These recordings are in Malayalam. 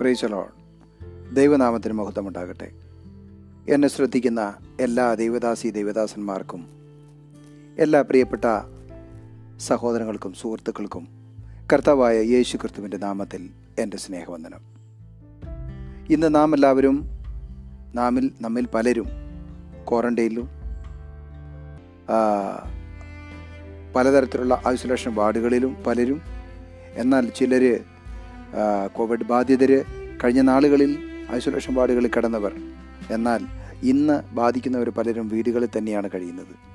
പ്രൈസലോൺ ദൈവനാമത്തിന് മഹത്വമുണ്ടാകട്ടെ. എന്നെ ശ്രദ്ധിക്കുന്ന എല്ലാ ദൈവദാസി ദൈവദാസന്മാർക്കും എല്ലാ പ്രിയപ്പെട്ട സഹോദരങ്ങൾക്കും സുഹൃത്തുക്കൾക്കും കർത്താവായ യേശു ക്രിസ്തുവിന്റെ നാമത്തിൽ എന്റെ സ്നേഹവന്ദനം. ഇന്ന് നാം എല്ലാവരും നാമിൽ നമ്മിൽ പലരും ക്വാറന്റൈനിലും പലതരത്തിലുള്ള ഐസൊലേഷൻ വാർഡുകളിലും പലരും എന്നാൽ ചിലർ കോവിഡ് ബാധിതർ കഴിഞ്ഞ നാളുകളിൽ ഐസൊലേഷൻ വാർഡുകളിൽ കിടന്നവർ. എന്നാൽ ഇന്ന് ബാധിക്കുന്നവർ പലരും വീടുകളിൽ തന്നെയാണ് കഴിയുന്നത്.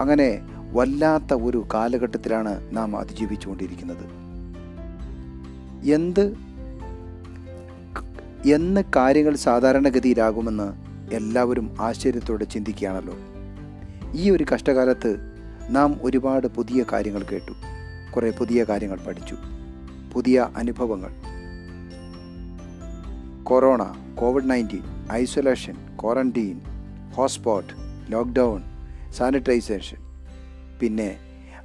അങ്ങനെ വല്ലാത്ത ഒരു കാലഘട്ടത്തിലാണ് നാം അതിജീവിച്ചുകൊണ്ടിരിക്കുന്നത്. എന്ത് എന്ന് കാര്യങ്ങൾ സാധാരണഗതിയിലാകുമെന്ന് എല്ലാവരും ആശ്ചര്യത്തോടെ ചിന്തിക്കുകയാണല്ലോ. ഈ ഒരു കഷ്ടകാലത്ത് നാം ഒരുപാട് പുതിയ കാര്യങ്ങൾ കേട്ടു. കുറേ പുതിയ കാര്യങ്ങൾ പഠിച്ചു. പുതിയ അനുഭവങ്ങൾ. Corona covid nineteen isolation quarantine hotspot lockdown sanitisation. പിന്നെ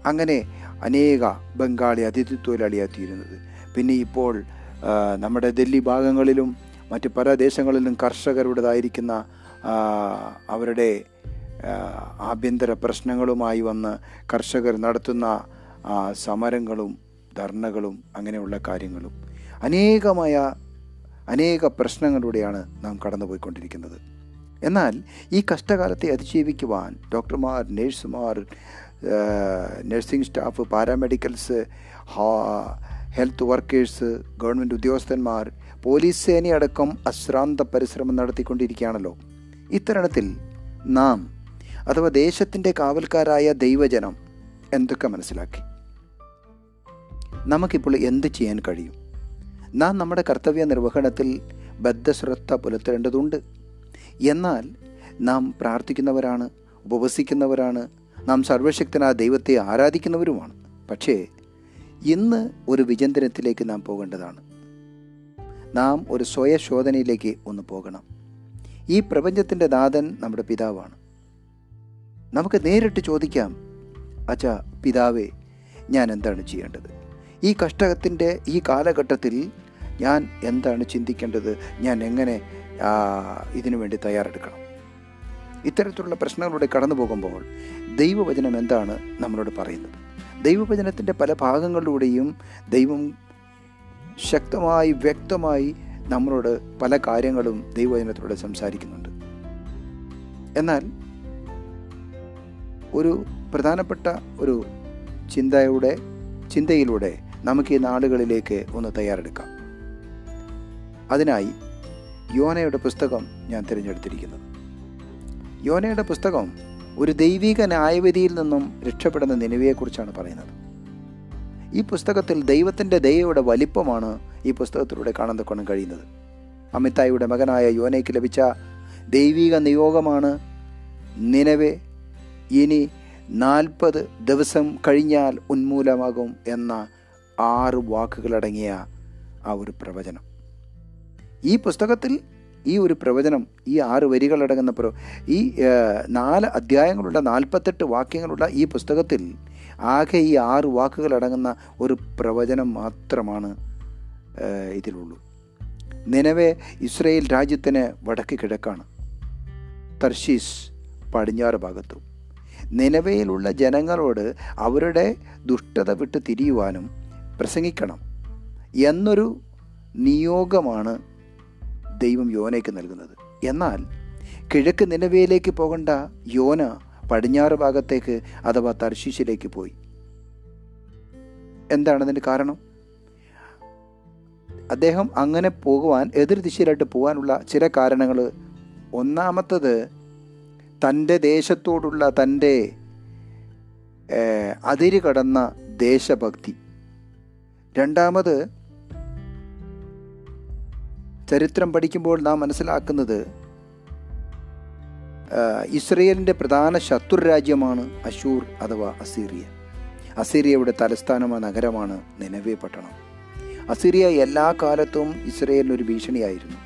അങ്ങനെ അനേക ബംഗാളി അതിഥി തൊഴിലാളിയാത്തിയിരുന്നത് പിന്നെ ഇപ്പോൾ നമ്മുടെ ഡൽഹി ഭാഗങ്ങളിലും മറ്റ് പല ദേശങ്ങളിലും കർഷകരുടേതായിരിക്കുന്ന അവരുടെ ആഭ്യന്തര പ്രശ്നങ്ങളുമായി വന്ന് കർഷകർ നടത്തുന്ന സമരങ്ങളും ധർണകളും അങ്ങനെയുള്ള കാര്യങ്ങളും. അനേകമായ അനേക പ്രശ്നങ്ങളിലൂടെയാണ് നാം കടന്നുപോയിക്കൊണ്ടിരിക്കുന്നത്. എന്നാൽ ഈ കഷ്ടകാലത്തെ അതിജീവിക്കുവാൻ ഡോക്ടർമാർ നേഴ്സുമാർ nursing staff paramedicals health workers government ഉദ്യോഗസ്ഥന്മാർ പോലീസ് സേനയടക്കം അശ്രാന്ത പരിശ്രമം നടത്തിക്കൊണ്ടിരിക്കുകയാണല്ലോ. ഇത്തരണത്തിൽ നാം അഥവാ ദേശത്തിന്റെ കാവൽക്കാരായ ദൈവജനം എന്തൊക്കെ മനസ്സിലാക്കി? നമുക്കിപ്പോൾ എന്ത് ചെയ്യാൻ കഴിയും? നാം നമ്മുടെ കർത്തവ്യ നിർവഹണത്തിൽ ബദ്ധശ്രദ്ധ പുലർത്തേണ്ടതുണ്ട്. എന്നാൽ നാം പ്രാർത്ഥിക്കുന്നവരാണ് ഉപവസിക്കുന്നവരാണ് നാം സർവശക്തനായ ദൈവത്തെ ആരാധിക്കുന്നവരുമാണ്. പക്ഷേ ഇന്ന് ഒരു വിചിന്തനത്തിലേക്ക് നാം പോകേണ്ടതാണ്. നാം ഒരു സ്വയശോധനയിലേക്ക് ഒന്ന് പോകണം. ഈ പ്രപഞ്ചത്തിന്റെ നാഥൻ നമ്മുടെ പിതാവാണ്. നമുക്ക് നേരിട്ട് ചോദിക്കാം അച്ഛാ പിതാവേ ഞാൻ എന്താണ് ചെയ്യേണ്ടത്? ഈ കഷ്ടത്തിന്റെ ഈ കാലഘട്ടത്തിൽ ഞാൻ എന്താണ് ചിന്തിക്കേണ്ടത്? ഞാൻ എങ്ങനെ ഇതിനു വേണ്ടി തയ്യാറെടുക്കണം? ഇത്തരത്തിലുള്ള പ്രശ്നങ്ങളിലൂടെ കടന്നു പോകുമ്പോൾ ദൈവവചനം എന്താണ് നമ്മളോട് പറയുന്നത്? ദൈവവചനത്തിന്റെ പല ഭാഗങ്ങളിലൂടെയും ദൈവം ശക്തമായി വ്യക്തമായി നമ്മളോട് പല കാര്യങ്ങളും ദൈവവചനത്തിലൂടെ സംസാരിക്കുന്നുണ്ട്. എന്നാൽ ഒരു പ്രധാനപ്പെട്ട ഒരു ചിന്തയുടെ ചിന്തയിലൂടെ നമുക്ക് ഈ നാടുകളിലേക്ക് ഒന്ന് തയ്യാറെടുക്കാം. അതിനായി യോനയുടെ പുസ്തകം ഞാൻ തിരഞ്ഞെടുത്തിരിക്കുന്നത്. യോനയുടെ പുസ്തകം ഒരു ദൈവിക ന്യായവിധിയിൽ നിന്നും രക്ഷപ്പെടുന്ന നിലവിയെക്കുറിച്ചാണ് പറയുന്നത്. ഈ പുസ്തകത്തിൽ ദൈവത്തിന്റെ ദയയുടെ വലിപ്പമാണ് ഈ പുസ്തകത്തിലൂടെ കാണാൻ കൊണ്ട് കഴിയുന്നത്. അമിതായിയുടെ മകനായ യോനയ്ക്ക് ലഭിച്ച ദൈവിക നിയോഗമാണ് നിലവെ ഇനി നാൽപ്പത് ദിവസം കഴിഞ്ഞാൽ ഉന്മൂലമാകും എന്ന ആറ് വാക്കുകളടങ്ങിയ ആ ഒരു പ്രവചനം. ഈ പുസ്തകത്തിൽ ഈ ഒരു പ്രവചനം ഈ ആറ് വരികളടങ്ങുന്ന പ്രോ ഈ നാല് അധ്യായങ്ങളുള്ള നാൽപ്പത്തെട്ട് വാക്യങ്ങളുള്ള ഈ പുസ്തകത്തിൽ ആകെ ഈ ആറ് വാക്കുകളടങ്ങുന്ന ഒരു പ്രവചനം മാത്രമാണ് ഇതിലുള്ളൂ. നിലവെ ഇസ്രയേൽ രാജ്യത്തിന് വടക്ക് കിഴക്കാണ്. തർഷീസ് പടിഞ്ഞാറ് ഭാഗത്തും. നിലവയിലുള്ള ജനങ്ങളോട് അവരുടെ ദുഷ്ടത വിട്ട് തിരിയുവാനും പ്രസംഗിക്കണം എന്നൊരു നിയോഗമാണ് ദൈവം യോനയ്ക്ക് നൽകുന്നത്. എന്നാൽ കിഴക്ക് നിലവയിലേക്ക് പോകേണ്ട യോന പടിഞ്ഞാറ് ഭാഗത്തേക്ക് അഥവാ തർശീശിലേക്ക് പോയി. എന്താണ് അതിന്റെ കാരണം? അദ്ദേഹം അങ്ങനെ പോകുവാൻ എതിർ ദിശയിലായിട്ട് പോകാനുള്ള ചില കാരണങ്ങൾ. ഒന്നാമത്തത് തന്റെ ദേശത്തോടുള്ള തന്റെ അതിര് കടന്ന ദേശഭക്തി. രണ്ടാമത് ചരിത്രം പഠിക്കുമ്പോൾ നാം മനസ്സിലാക്കുന്നത് ഇസ്രയേലിന്റെ പ്രധാന ശത്രു രാജ്യമാണ് അശൂർ അഥവാ അസീറിയ. അസീറിയയുടെ തലസ്ഥാനമായ നഗരമാണ് നിലവേ പട്ടണം. അസീറിയ എല്ലാ കാലത്തും ഇസ്രയേലിനൊരു ഭീഷണിയായിരുന്നു.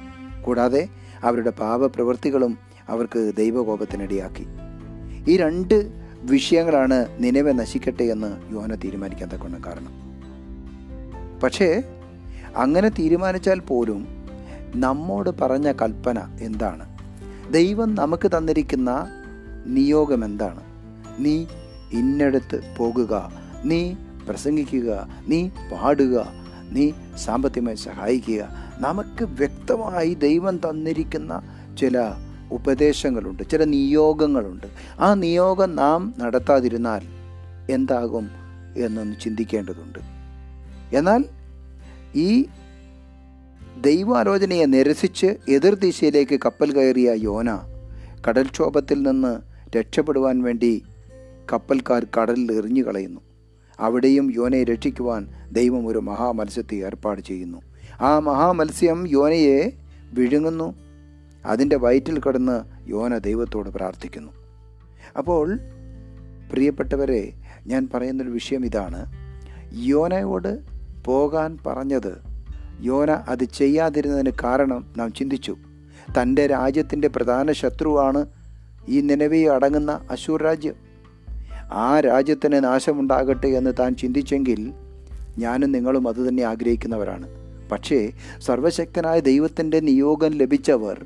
കൂടാതെ അവരുടെ പാപപ്രവൃത്തികളും അവർക്ക് ദൈവകോപത്തിനിടയാക്കി. ഈ രണ്ട് വിഷയങ്ങളാണ് നിലവെ നശിക്കട്ടെ എന്ന് യോന തീരുമാനിക്കാൻ തക്കുന്ന കാരണം. പക്ഷേ അങ്ങനെ തീരുമാനിച്ചാൽ പോലും നമ്മോട് പറഞ്ഞ കൽപ്പന എന്താണ്? ദൈവം നമുക്ക് തന്നിരിക്കുന്ന നിയോഗം എന്താണ്? നീ ഇന്നടുത്ത് പോകുക നീ പ്രസംഗിക്കുക നീ പാടുക നീ സാമ്പത്തികമായി സഹായിക്കുക. നമുക്ക് വ്യക്തമായി ദൈവം തന്നിരിക്കുന്ന ചില ഉപദേശങ്ങളുണ്ട് ചില നിയോഗങ്ങളുണ്ട്. ആ നിയോഗം നാം നടത്താതിരുന്നാൽ എന്താകും എന്നൊന്ന് ചിന്തിക്കേണ്ടതുണ്ട്. എന്നാൽ ഈ ദൈവാലോചനയെ നിരസിച്ച് എതിർദിശയിലേക്ക് കപ്പൽ കയറിയ യോന കടൽക്ഷോഭത്തിൽ നിന്ന് രക്ഷപ്പെടുവാൻ വേണ്ടി കപ്പൽക്കാർ കടലിൽ എറിഞ്ഞു കളയുന്നു. അവിടെയും യോനയെ രക്ഷിക്കുവാൻ ദൈവം ഒരു മഹാമത്സ്യത്തെ ഏർപ്പാട് ചെയ്യുന്നു. ആ മഹാമത്സ്യം യോനയെ വിഴുങ്ങുന്നു. അതിന്റെ വയറ്റിൽ കിടന്ന് യോന ദൈവത്തോട് പ്രാർത്ഥിക്കുന്നു. അപ്പോൾ പ്രിയപ്പെട്ടവരെ ഞാൻ പറയുന്നൊരു വിഷയം ഇതാണ്. യോനയോട് പോകാൻ പറഞ്ഞത്. യോന അത് ചെയ്യാതിരുന്നതിന് കാരണം നാം ചിന്തിച്ചു. തന്റെ രാജ്യത്തിന്റെ പ്രധാന ശത്രുവാണ് ഈ നിലവി അടങ്ങുന്ന അശൂർ രാജ്യം. ആ രാജ്യത്തിന് നാശമുണ്ടാകട്ടെ എന്ന് താൻ ചിന്തിച്ചെങ്കിൽ ഞാനും നിങ്ങളും അതുതന്നെ ആഗ്രഹിക്കുന്നവരാണ്. പക്ഷേ സർവശക്തനായ ദൈവത്തിന്റെ നിയോഗം ലഭിച്ചവർ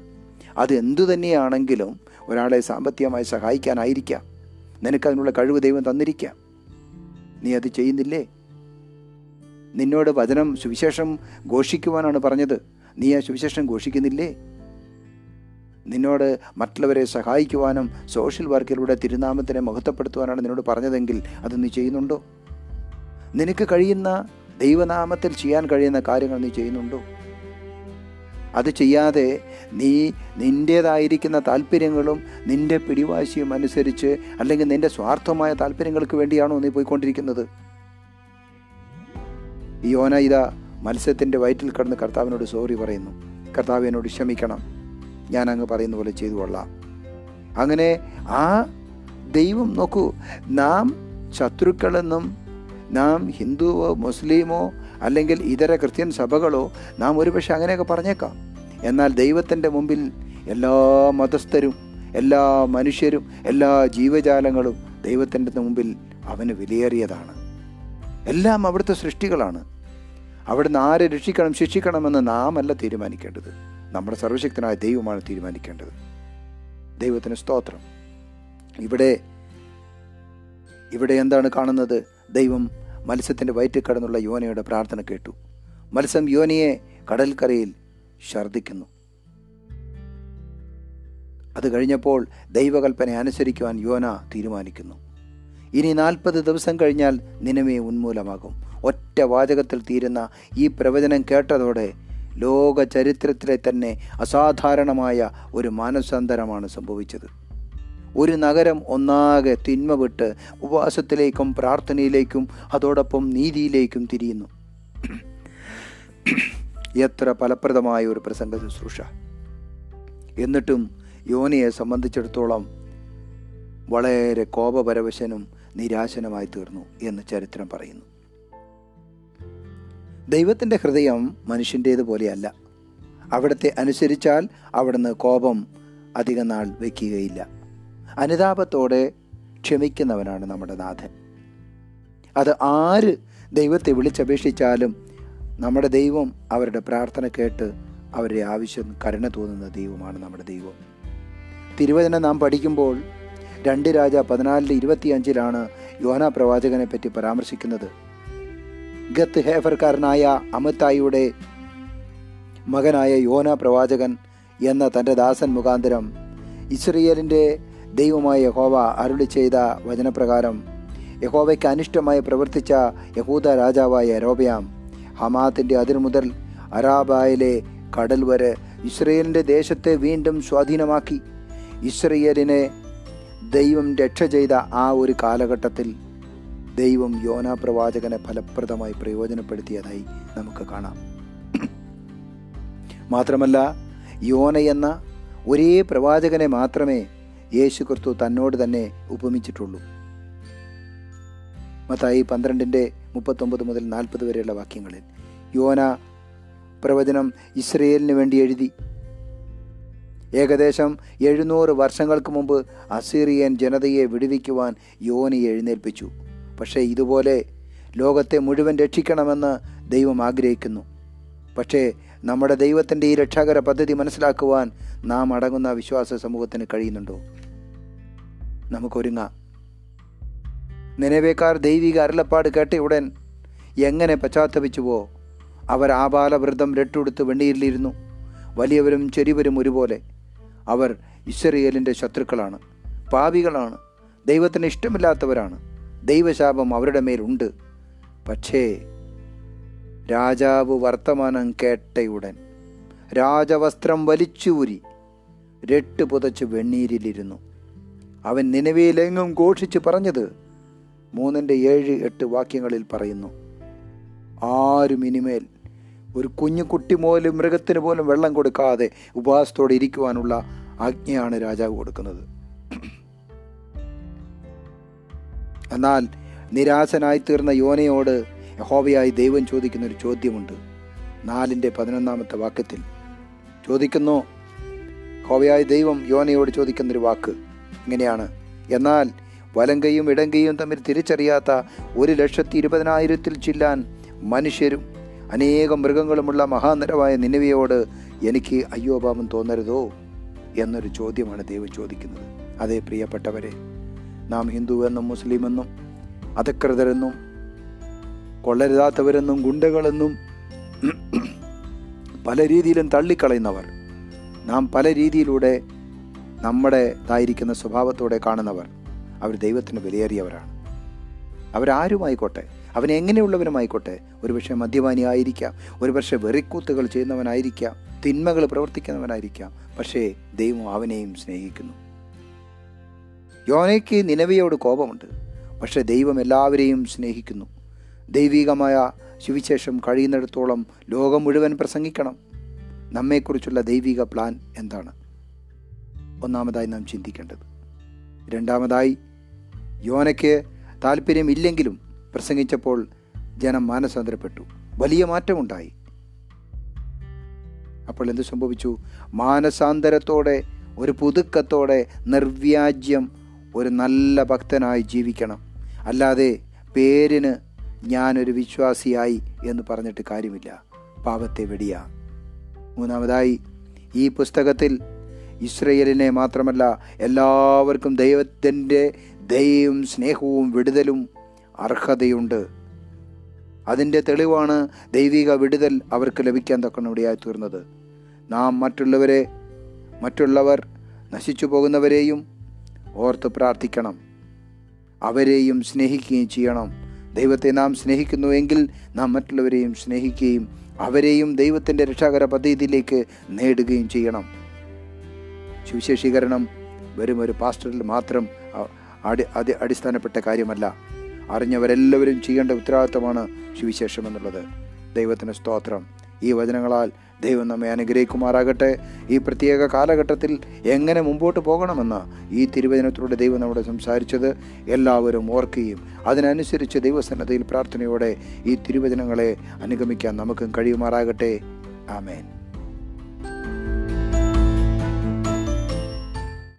അതെന്തു തന്നെയാണെങ്കിലും ഒരാളെ സാമ്പത്തികമായി സഹായിക്കാനായിരിക്കാം. നിനക്കതിനുള്ള കഴിവ് ദൈവം തന്നിരിക്കാം. നീ അത് ചെയ്യുന്നില്ലേ? നിന്നോട് വചനം സുവിശേഷം ഘോഷിക്കുവാനാണ് പറഞ്ഞത്. നീ ആ സുവിശേഷം ഘോഷിക്കുന്നില്ലേ? നിന്നോട് മറ്റുള്ളവരെ സഹായിക്കുവാനും സോഷ്യൽ വർക്കിലൂടെ തിരുനാമത്തിനെ മഹത്വപ്പെടുത്തുവാനാണ് നിന്നോട് പറഞ്ഞതെങ്കിൽ അത് നീ ചെയ്യുന്നുണ്ടോ? നിനക്ക് കഴിയുന്ന ദൈവനാമത്തിൽ ചെയ്യാൻ കഴിയുന്ന കാര്യങ്ങൾ നീ ചെയ്യുന്നുണ്ടോ? അത് ചെയ്യാതെ നീ നിന്റേതായിരിക്കുന്ന താല്പര്യങ്ങളും നിന്റെ പിടിവാശിയും അനുസരിച്ച് അല്ലെങ്കിൽ നിന്റെ സ്വാർത്ഥമായ താല്പര്യങ്ങൾക്ക് വേണ്ടിയാണോ നീ പോയിക്കൊണ്ടിരിക്കുന്നത്? യോന ഇതാ മത്സ്യത്തിന്റെ വയറ്റിൽ കിടന്ന് കർത്താവിനോട് സോറി പറയുന്നു. കർത്താവ് എന്നോട് ക്ഷമിക്കണം. ഞാൻ അങ്ങ് പറയുന്ന പോലെ ചെയ്തു കൊള്ളാം. അങ്ങനെ ആ ദൈവം നോക്കൂ നാം ശത്രുക്കളെന്നും നാം ഹിന്ദുവോ മുസ്ലിമോ അല്ലെങ്കിൽ ഇതര ക്രിസ്ത്യൻ സഭകളോ നാം ഒരുപക്ഷെ അങ്ങനെയൊക്കെ പറഞ്ഞേക്കാം. എന്നാൽ ദൈവത്തിന്റെ മുമ്പിൽ എല്ലാ മതസ്ഥരും എല്ലാ മനുഷ്യരും എല്ലാ ജീവജാലങ്ങളും ദൈവത്തിന്റെ മുമ്പിൽ അവന് വിലയേറിയതാണ്. എല്ലാം അവിടുത്തെ സൃഷ്ടികളാണ്. അവിടുന്ന് ആരെ രക്ഷിക്കണം ശിക്ഷിക്കണമെന്ന് നാം അല്ല തീരുമാനിക്കേണ്ടത്. നമ്മുടെ സർവശക്തനായ ദൈവമാണ് തീരുമാനിക്കേണ്ടത്. ദൈവത്തിന് സ്തോത്രം. ഇവിടെ ഇവിടെ എന്താണ് കാണുന്നത്? ദൈവം മത്സ്യത്തിന്റെ വയറ്റിൽ കടന്നുള്ള യോനയുടെ പ്രാർത്ഥന കേട്ടു. മത്സ്യം യോനയെ കടൽക്കരയിൽ ഛർദ്ദിക്കുന്നു. അത് കഴിഞ്ഞപ്പോൾ ദൈവകൽപ്പന അനുസരിക്കുവാൻ യോന തീരുമാനിക്കുന്നു. ഇനി നാൽപ്പത് ദിവസം കഴിഞ്ഞാൽ നിനമേ ഉന്മൂലമാകും. ഒറ്റ വാചകത്തിൽ തീരുന്ന ഈ പ്രവചനം കേട്ടതോടെ ലോക ചരിത്രത്തിലെ തന്നെ അസാധാരണമായ ഒരു മാനസാന്തരമാണ് സംഭവിച്ചത്. ഒരു നഗരം ഒന്നാകെ തിന്മ വിട്ട് ഉപവാസത്തിലേക്കും പ്രാർത്ഥനയിലേക്കും അതോടൊപ്പം നീതിയിലേക്കും തിരിയുന്നു. എത്ര ഫലപ്രദമായ ഒരു പ്രസംഗ ശുശ്രൂഷ. എന്നിട്ടും യോനിയെ സംബന്ധിച്ചിടത്തോളം വളരെ കോപപരവശനും നിരാശനുമായി തീർന്നു എന്ന് ചരിത്രം പറയുന്നു. ദൈവത്തിന്റെ ഹൃദയം മനുഷ്യന്റേതുപോലെയല്ല അവിടത്തെ അനുസരിച്ചാൽ അവിടുന്ന് കോപം അധിക നാൾ വയ്ക്കുകയില്ല. അനുതാപത്തോടെ ക്ഷമിക്കുന്നവനാണ് നമ്മുടെ നാഥൻ. അത് ആര് ദൈവത്തെ വിളിച്ചപേക്ഷിച്ചാലും നമ്മുടെ ദൈവം അവരുടെ പ്രാർത്ഥന കേട്ട് അവരുടെ ആവശ്യം കരുണ തോന്നുന്ന ദൈവമാണ് നമ്മുടെ ദൈവം. തിരുവചന നാം പഠിക്കുമ്പോൾ രണ്ട് രാജ പതിനാലിൽ ഇരുപത്തിയഞ്ചിലാണ് യോന പ്രവാചകനെ പറ്റി പരാമർശിക്കുന്നത്. ഗത്ത് ഹേഫർക്കാരനായ അമിത്തായിയുടെ മകനായ യോന പ്രവാചകൻ എന്ന തന്റെ ദാസൻ മുഖാന്തരം ഇസ്രയേലിന്റെ ദൈവമായ യഹോവ അരുളി ചെയ്ത വചനപ്രകാരം യഹോവയ്ക്ക് അനിഷ്ടമായി പ്രവർത്തിച്ച യഹൂദ രാജാവായ രോബയാം ഹമാത്തിന്റെ അതിർ മുതൽ അരാബായിലെ കടൽ വരെ ഇസ്രയേലിന്റെ ദേശത്തെ വീണ്ടും സ്വാധീനമാക്കി. ഇസ്രയേലിനെ ദൈവം രക്ഷ ചെയ്ത ആ ഒരു കാലഘട്ടത്തിൽ ദൈവം യോനാ പ്രവാചകനെ ഫലപ്രദമായി പ്രയോജനപ്പെടുത്തിയതായി നമുക്ക് കാണാം. മാത്രമല്ല യോന എന്ന ഒരേ പ്രവാചകനെ മാത്രമേ യേശു ക്രിസ്തു തന്നോട് തന്നെ ഉപമിച്ചിട്ടുള്ളൂ. മത്തായി പന്ത്രണ്ടിന്റെ മുപ്പത്തൊമ്പത് മുതൽ നാൽപ്പത് വരെയുള്ള വാക്യങ്ങളിൽ യോന പ്രവചനം ഇസ്രയേലിന് വേണ്ടി എഴുതി ഏകദേശം എഴുന്നൂറ് വർഷങ്ങൾക്ക് മുമ്പ് അസീറിയൻ ജനതയെ വിടുവിക്കുവാൻ യോനി എഴുന്നേൽപ്പിച്ചു. പക്ഷേ ഇതുപോലെ ലോകത്തെ മുഴുവൻ രക്ഷിക്കണമെന്ന് ദൈവം ആഗ്രഹിക്കുന്നു. പക്ഷേ നമ്മുടെ ദൈവത്തിന്റെ ഈ രക്ഷാകര പദ്ധതി മനസ്സിലാക്കുവാൻ നാം അടങ്ങുന്ന വിശ്വാസ സമൂഹത്തിന് കഴിയുന്നുണ്ടോ? നമുക്കൊരുങ്ങാം. നിലവേക്കാർ ദൈവിക അരുളപ്പാട് കേട്ട ഉടൻ എങ്ങനെ പശ്ചാത്തപിച്ചുവോ അവർ ആ ആപാലവൃതം രട്ടുടുത്ത് വെണ്ണീരിലിരുന്നു. വലിയവരും ചെറിയവരും ഒരുപോലെ. അവർ ഇസ്രയേലിന്റെ ശത്രുക്കളാണ് പാപികളാണ് ദൈവത്തിന് ഇഷ്ടമില്ലാത്തവരാണ്. ദൈവശാപം അവരുടെ മേലുണ്ട് പക്ഷേ രാജാവ് വർത്തമാനം കേട്ടയുടൻ രാജവസ്ത്രം വലിച്ചൂരി രട്ട് പുതച്ച് വെണ്ണീരിലിരുന്നു. അവൻ നിലവിലെങ്ങും ഘോഷിച്ച് പറഞ്ഞത് മൂന്നിന്റെ ഏഴ് എട്ട് വാക്യങ്ങളിൽ പറയുന്നു ആരും ഇനിമേൽ ഒരു കുഞ്ഞു കുട്ടി പോലും മൃഗത്തിന് പോലും വെള്ളം കൊടുക്കാതെ ഉപവാസത്തോടെ ഇരിക്കുവാനുള്ള ആജ്ഞയാണ് രാജാവ് കൊടുക്കുന്നത്. എന്നാൽ നിരാശനായി തീർന്ന യോനയോട് യഹോവയായി ദൈവം ചോദിക്കുന്ന ഒരു ചോദ്യമുണ്ട്. നാലിന്റെ പതിനൊന്നാമത്തെ വാക്യത്തിൽ ചോദിക്കുന്നു ഹോവയായ ദൈവം യോനയോട് ചോദിക്കുന്നൊരു വാക്ക് ഇങ്ങനെയാണ്. എന്നാൽ വലങ്കയും ഇടങ്കയും തമ്മിൽ തിരിച്ചറിയാത്ത ഒരു ലക്ഷത്തി ഇരുപതിനായിരത്തിൽ ചില്ലാൻ മനുഷ്യരും അനേകം മൃഗങ്ങളുമുള്ള മഹാനരമായ നിലവിയോട് എനിക്ക് അയ്യോഭാവം തോന്നരുതോ എന്നൊരു ചോദ്യമാണ് ദൈവം ചോദിക്കുന്നത്. അതേ പ്രിയപ്പെട്ടവരെ നാം ഹിന്ദുവെന്നും മുസ്ലിമെന്നും അധികൃതരെന്നും കൊള്ളരുതാത്തവരെന്നും ഗുണ്ടകളെന്നും പല രീതിയിലും തള്ളിക്കളയുന്നവർ നാം പല രീതിയിലൂടെ നമ്മുടേതായിരിക്കുന്ന സ്വഭാവത്തോടെ കാണുന്നവർ അവർ ദൈവത്തിന് വിലയേറിയവരാണ്. അവരാരുമായിക്കോട്ടെ അവൻ എങ്ങനെയുള്ളവനുമായിക്കോട്ടെ ഒരുപക്ഷെ മദ്യപാനി ആയിരിക്കാം ഒരുപക്ഷെ വെറിക്കൂത്തുകൾ ചെയ്യുന്നവനായിരിക്കാം തിന്മകൾ പ്രവർത്തിക്കുന്നവനായിരിക്കാം പക്ഷേ ദൈവം അവനെയും സ്നേഹിക്കുന്നു. യോനയ്ക്ക് നിലവിയോട് കോപമുണ്ട് പക്ഷേ ദൈവം എല്ലാവരെയും സ്നേഹിക്കുന്നു. ദൈവികമായ സുവിശേഷം കഴിയുന്നിടത്തോളം ലോകം മുഴുവൻ പ്രസംഗിക്കണം. നമ്മെക്കുറിച്ചുള്ള ദൈവിക പ്ലാൻ എന്താണ്? ഒന്നാമതായി നാം ചിന്തിക്കേണ്ടത്. രണ്ടാമതായി യോനയ്ക്ക് താല്പര്യമില്ലെങ്കിലും പ്രസംഗിച്ചപ്പോൾ ജനം മാനസാന്തരപ്പെട്ടു. വലിയ മാറ്റമുണ്ടായി. അപ്പോൾ എന്ത് സംഭവിച്ചു? മാനസാന്തരത്തോടെ ഒരു പുതുക്കത്തോടെ നിർവ്യാജ്യം ഒരു നല്ല ഭക്തനായി ജീവിക്കണം. അല്ലാതെ പേരിന് ഞാനൊരു വിശ്വാസിയായി എന്ന് പറഞ്ഞിട്ട് കാര്യമില്ല. പാപത്തെ വെടിയ. മൂന്നാമതായി ഈ പുസ്തകത്തിൽ ഇസ്രയേലിനെ മാത്രമല്ല എല്ലാവർക്കും ദൈവത്തിന്റെ ദയയും സ്നേഹവും വിടുതലും അർഹതയുണ്ട്. അതിന്റെ തെളിവാണ് ദൈവിക വിടുതൽ അവർക്ക് ലഭിക്കാൻ തക്കണവിടെയായി തീർന്നത്. നാം മറ്റുള്ളവരെ മറ്റുള്ളവർ നശിച്ചു പോകുന്നവരെയും ഓർത്ത് പ്രാർത്ഥിക്കണം. അവരെയും സ്നേഹിക്കുകയും ചെയ്യണം. ദൈവത്തെ നാം സ്നേഹിക്കുന്നുവെങ്കിൽ നാം മറ്റുള്ളവരെയും സ്നേഹിക്കുകയും അവരെയും ദൈവത്തിന്റെ രക്ഷാകര പദ്ധതിയിലേക്ക് നേടുകയും ചെയ്യണം. സുവിശേഷീകരണം വരും ഒരു പാസ്റ്ററിൽ മാത്രം അടി അടിസ്ഥാനപ്പെട്ട കാര്യമല്ല. അറിഞ്ഞവരെല്ലാവരും ചെയ്യേണ്ട ഉത്തരവാദിത്തമാണ് സുവിശേഷം എന്നുള്ളത്. ദൈവത്തിന് സ്തോത്രം. ഈ വചനങ്ങളാൽ ദൈവം നമ്മെ അനുഗ്രഹിക്കുമാറാകട്ടെ. ഈ പ്രത്യേക കാലഘട്ടത്തിൽ എങ്ങനെ മുമ്പോട്ട് പോകണമെന്ന് ഈ തിരുവചനത്തിലൂടെ ദൈവം നമ്മുടെ സംസാരിച്ചത് എല്ലാവരും ഓർക്കുകയും അതിനനുസരിച്ച് ദൈവസന്നദ്ധയിൽ പ്രാർത്ഥനയോടെ ഈ തിരുവചനങ്ങളെ അനുഗമിക്കാൻ നമുക്കും കഴിയുമാറാകട്ടെ. ആമേൻ.